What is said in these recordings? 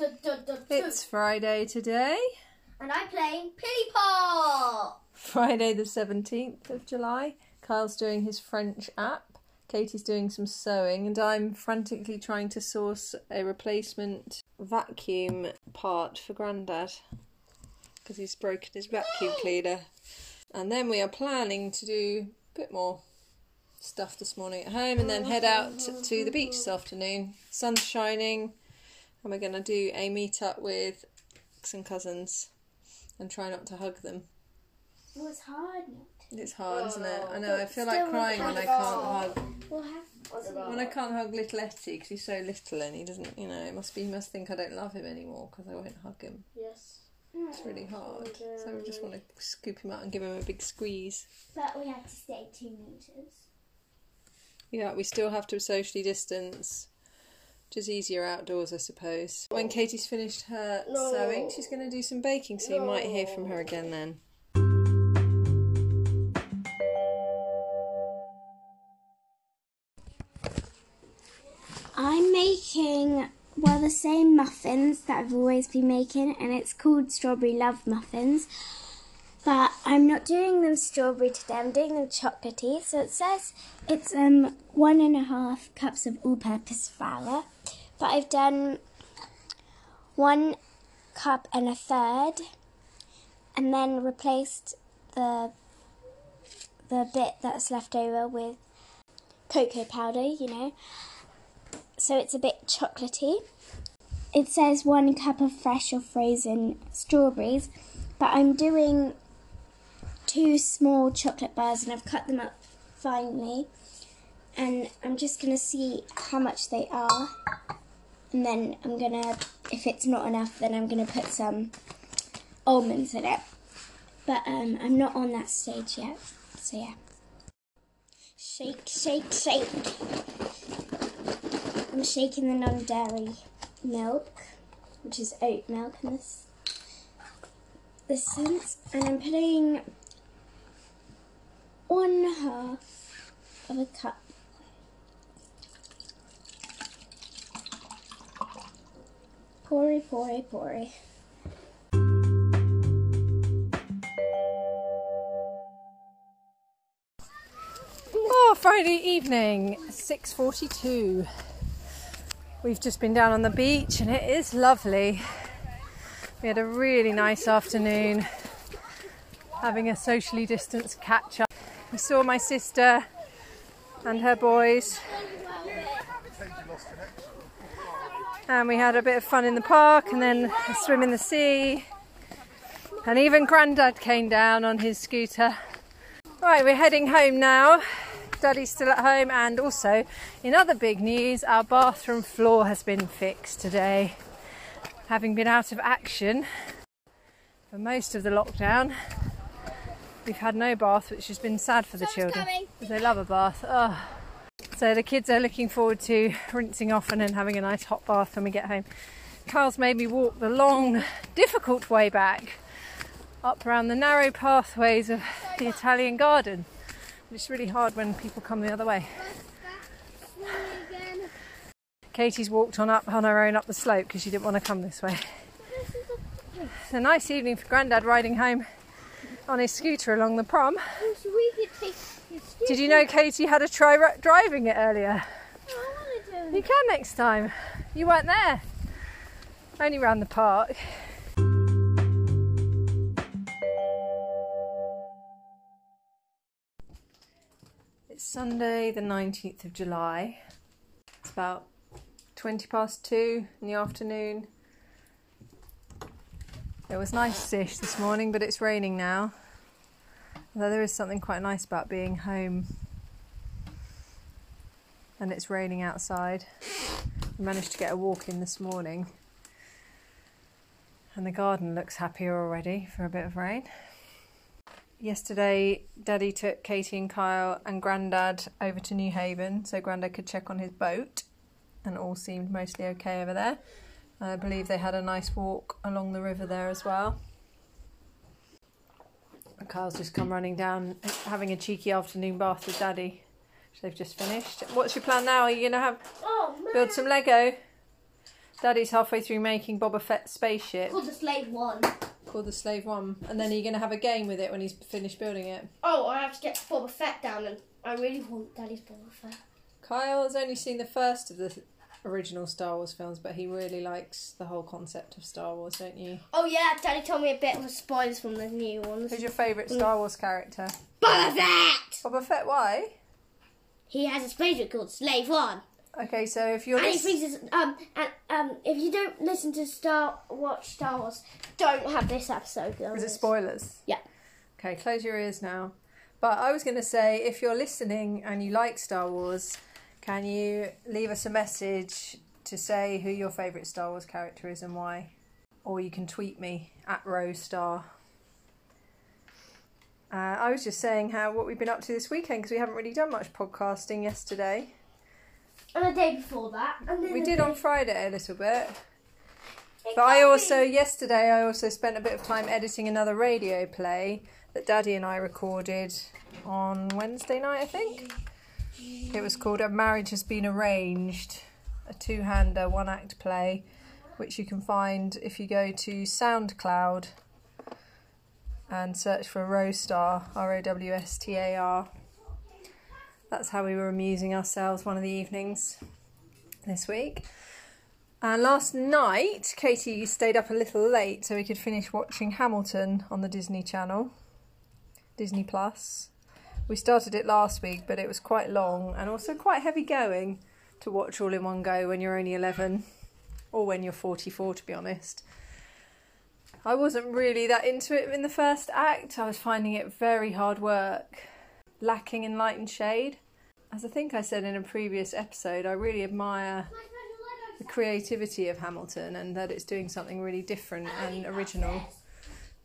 It's Friday today, And I'm playing Pilly. Friday the 17th of July. Kyle's doing his French app, Katie's doing some sewing, and I'm frantically trying to source a replacement vacuum part for Grandad because he's broken his vacuum cleaner. And then we are planning to do a bit more stuff this morning at home and then head out to the beach this afternoon. Sun's shining, and we're going to do a meet up with some cousins and try not to hug them. It was hard. It's hard, isn't it? I know. I feel like crying when I can't hug. We'll have. When I can't hug little Etty because he's so little and he doesn't, you know, it must be he must think I don't love him anymore because I won't hug him. Yes. It's really mm. hard. So we just want to scoop him out and give him a big squeeze. But we have to stay two meters. Yeah, we still have to socially distance. Which is easier outdoors, I suppose. When Katie's finished her No. sewing, she's going to do some baking, so you might hear from her again then. I'm making well the same muffins that I've always been making, and it's called strawberry love muffins. But I'm not doing them strawberry today. I'm doing them chocolatey. So it says it's um one and a half cups of all-purpose flour, but I've done one cup and a third, and then replaced the the bit that's left over with cocoa powder. You know so it's a bit chocolatey. It says one cup of fresh or frozen strawberries, but I'm doing two small chocolate bars and I've cut them up finely. And I'm just going to see how much they are. And then I'm to, if it's not enough, then I'm to put some almonds in it. But um, I'm not on that stage yet. So yeah. Shake, shake, shake. I'm shaking the non-dairy milk, which is oat milk in this this sense, and I'm putting one half of a cup. Pori, pori, pori. Oh, Friday evening, 6:42. We've just been down on the beach and it is lovely. We had a really nice afternoon having a socially distanced catch up. We saw my sister and her boys. And we had a bit of fun in the park and then a swim in the sea. And even Grandad came down on his scooter. Right, we're heading home now. Daddy's still at home, and also in other big news, our bathroom floor has been fixed today. Having been out of action for most of the lockdown, we've had no bath, which has been sad for the children. They love a bath. Oh. So the kids are looking forward to rinsing off and then having a nice hot bath when we get home. Carl's made me walk the long, difficult way back up around the narrow pathways of the Italian garden. It's really hard when people come the other way. Katie's walked on up on her own up the slope because she didn't want to come this way. It's a nice evening for Grandad riding home on his scooter along the prom. Did you know Katie had a try ri- driving it earlier? To do You can next time. You weren't there. Only round the park. It's Sunday, the 19th of July. It's about 20 past two in the afternoon. It was nice-ish this morning, but it's raining now. Although there is something quite nice about being home and it's raining outside. We managed to get a walk in this morning. And the garden looks happier already for a bit of rain. Yesterday, Daddy took Katie and Kyle and Grandad over to Newhaven so Grandad could check on his boat, and all seemed mostly okay over there. I believe they had a nice walk along the river there as well. Kyle's just come running down, having a cheeky afternoon bath with Daddy. which They've just finished. What's your plan now? Are you going to have Oh, build some Lego? Daddy's halfway through making Boba Fett's spaceship Called the Slave One. called the Slave One, and then are you going to have a game with it when he's finished building it? Oh, I have to get Boba Fett down, and I really want Daddy's Boba Fett. Kyle has only seen the first of the original Star Wars films, but he really likes the whole concept of Star Wars, don't you? Oh yeah, Daddy told me a bit of the spoilers from the new ones. Who's your favourite Star Wars character? Boba Fett. Boba Fett. Why? He has a spaceship called Slave One, Okay, so if you're and he lis- thinks it's, um and um if you don't listen to Star watch Star Wars, don't have this episode. is it spoilers? Yeah. Okay, close your ears now. But I was going to say, if you're listening and you like Star Wars, can you leave us a message to say who your favourite Star Wars character is and why? Or you can tweet me at Rosestar. Uh, I was just saying how what we've been up to this weekend because we haven't really done much podcasting yesterday. And the day before that, and then We did day- on Friday a little bit. It But I also, be- yesterday, I also spent a bit of time editing another radio play that Daddy and I recorded on Wednesday night, I think. It was called A Marriage Has Been Arranged, a two hander, one act play, which you can find if you go to SoundCloud and search for Rowstar, R O W S T A R. That's how we were amusing ourselves one of the evenings this week. And last night, Katie stayed up a little late so we could finish watching Hamilton on the Disney Channel, Disney Plus. We started it last week, but it was quite long and also quite heavy going to watch all in one go when you're only 11 or when you're 44, to be honest. I wasn't really that into it in the first act. I was finding it very hard work, lacking in light and shade. As I think I said in a previous episode, I really admire the creativity of Hamilton and that it's doing something really different and original.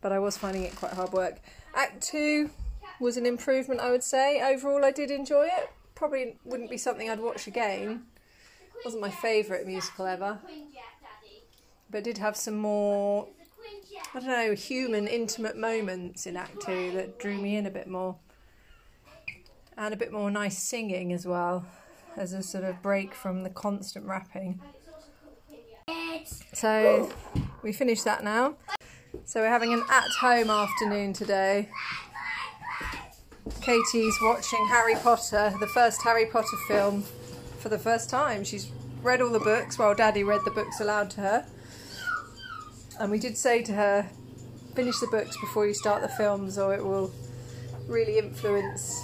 But I was finding it quite hard work. Act two was an improvement, I would say. Overall, I did enjoy it. Probably wouldn't be something I'd watch again. Wasn't my favourite musical ever, but did have some more, I don't know, human, intimate moments in Act two that drew me in a bit more. And a bit more nice singing as well, as a sort of break from the constant rapping. So we finished that now. So we're having an at home afternoon today. Katie's watching Harry Potter, the first Harry Potter film, for the first time. She's read all the books while Daddy read the books aloud to her. And we did say to her, finish the books before you start the films, or it will really influence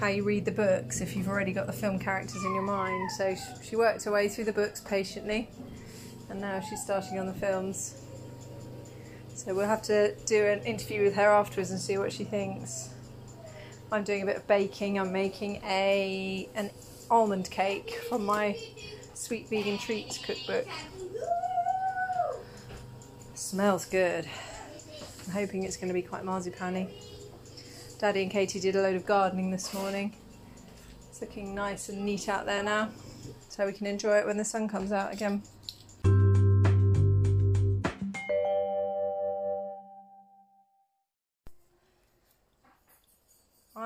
how you read the books if you've already got the film characters in your mind. So she worked her way through the books patiently, and now she's starting on the films. So we'll have to do an interview with her afterwards and see what she thinks. I'm doing a bit of baking. I'm making a an almond cake from my sweet vegan treats cookbook. Smells good. I'm hoping it's going to be quite marzipan Daddy and Katie did a load of gardening this morning. It's looking nice and neat out there now, so we can enjoy it when the sun comes out again.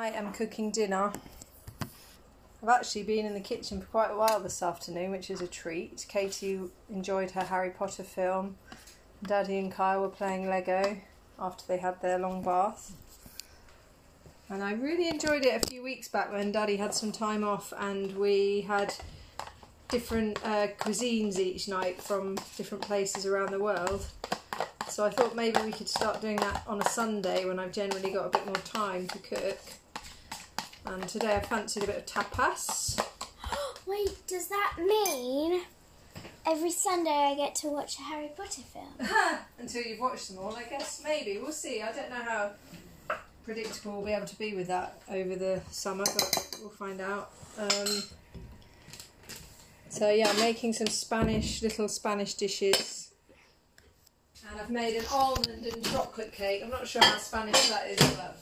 I am cooking dinner. I've actually been in the kitchen for quite a while this afternoon, which is a treat. Katie enjoyed her Harry Potter film. Daddy and Kyle were playing Lego after they had their long bath. And I really enjoyed it a few weeks back when Daddy had some time off and we had different uh, cuisines each night from different places around the world. So I thought maybe we could start doing that on a Sunday when I've generally got a bit more time to cook. And today I fancied a bit of tapas. Wait, does that mean every Sunday I get to watch a Harry Potter film? Until you've watched them all, I guess maybe we'll see. I don't know how predictable we'll be able to be with that over the summer, but we'll find out. Um, so yeah, I'm making some Spanish little Spanish dishes, and I've made an almond and chocolate cake. I'm not sure how Spanish that is, but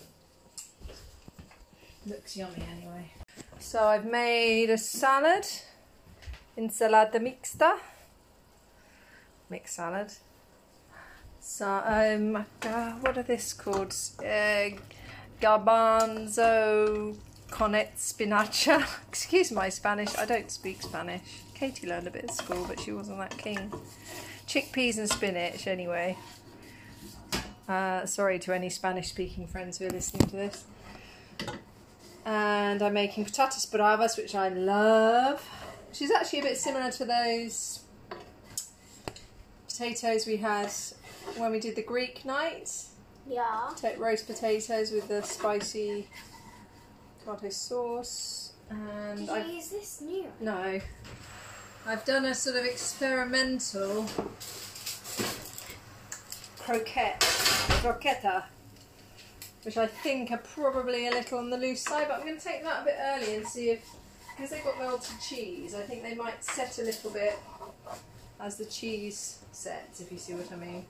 looks yummy anyway. So I've made a salad, ensalada mixta, mixed salad. So, um, uh, what are this called? Uh, garbanzo Connet spinacha. Excuse my Spanish, I don't speak Spanish. Katie learned a bit at school, but she wasn't that keen. Chickpeas and spinach, anyway. Uh, sorry to any Spanish speaking friends who are listening to this. And I'm making patatas bravas, which I love. Which is actually a bit similar to those potatoes we had when we did the Greek night. Yeah. Take roast potatoes with the spicy tomato sauce. And Did I've use this new? no. I've done a sort of experimental croquette, croqueta, which I think are probably a little on the loose side, but I'm going to take them out a bit early and see if, because they've got melted cheese, I think they might set a little bit as the cheese sets, if you see what I mean.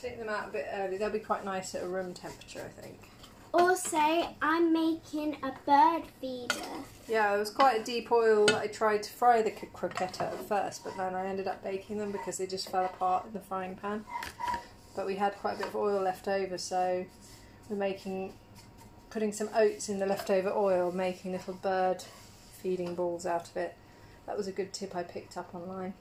Take them out a bit early, they'll be quite nice at a room temperature, I think. Also, I'm making a bird feeder. Yeah, it was quite a deep oil I tried to fry the c- croqueta at first, but then I ended up baking them because they just fell apart in the frying pan. But we had quite a bit of oil left over, so we're making, putting some oats in the leftover oil, making little bird feeding balls out of it. That was a good tip I picked up online.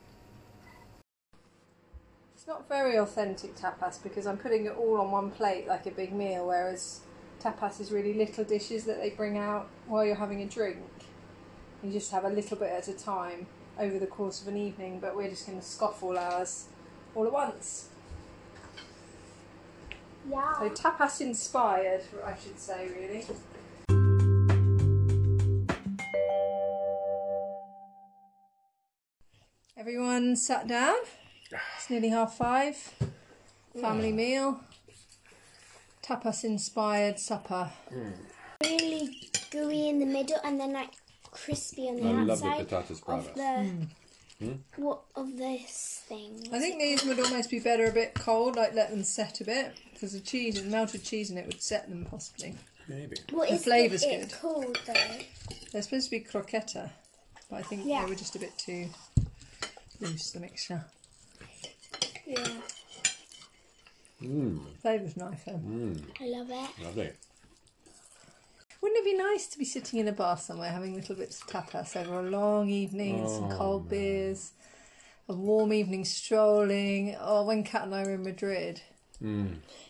It's not very authentic tapas because I'm putting it all on one plate like a big meal, whereas tapas is really little dishes that they bring out while you're having a drink. You just have a little bit at a time over the course of an evening, but we're just going to scoff all ours all at once. Yeah. So tapas inspired, I should say, really. Everyone sat down. It's nearly half five. Family meal. Tapas inspired supper. Hmm. Really gooey in the middle and then like crispy on the outside. I love the outside patatas of bravas. The what of this thing. I think these would almost be better a bit cold, like let them set a bit, because the cheese and melted cheese in it would set them possibly. Maybe. What the is flavour's it good. called though? They're supposed to be croqueta, but I think Yeah. they were just a bit too loose, the mixture. Yeah, Mm. Flavour's nice though. I love it. Lovely. Wouldn't be nice to be sitting in a bar somewhere having little bits of tapas over a long evening and some oh, cold beers, a warm evening strolling? Oh, when Kat and I were in Madrid, hmm.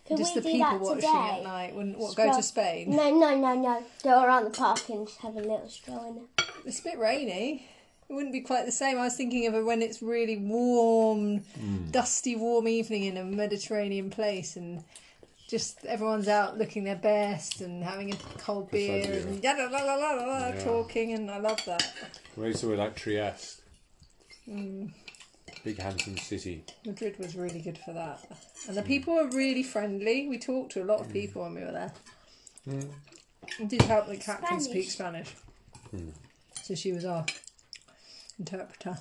Can just we the do people that watching today? at night. Wouldn't what go to Spain? No, no, no, no. Go around the park and just have a little stroll in it. It's a bit rainy. It wouldn't be quite the same. I was thinking of it when it's really warm, hmm. dusty, warm evening in a Mediterranean place, and just everyone's out looking their best and having a cold beer idea. and la la la la la la Yeah. talking, and I love that. Maybe somewhere like Trieste. Mm. Big handsome city. Madrid was really good for that, and the mm. people were really friendly. We talked to a lot of mm. people when we were there. It did help that Kat can speak Spanish, so she was our interpreter.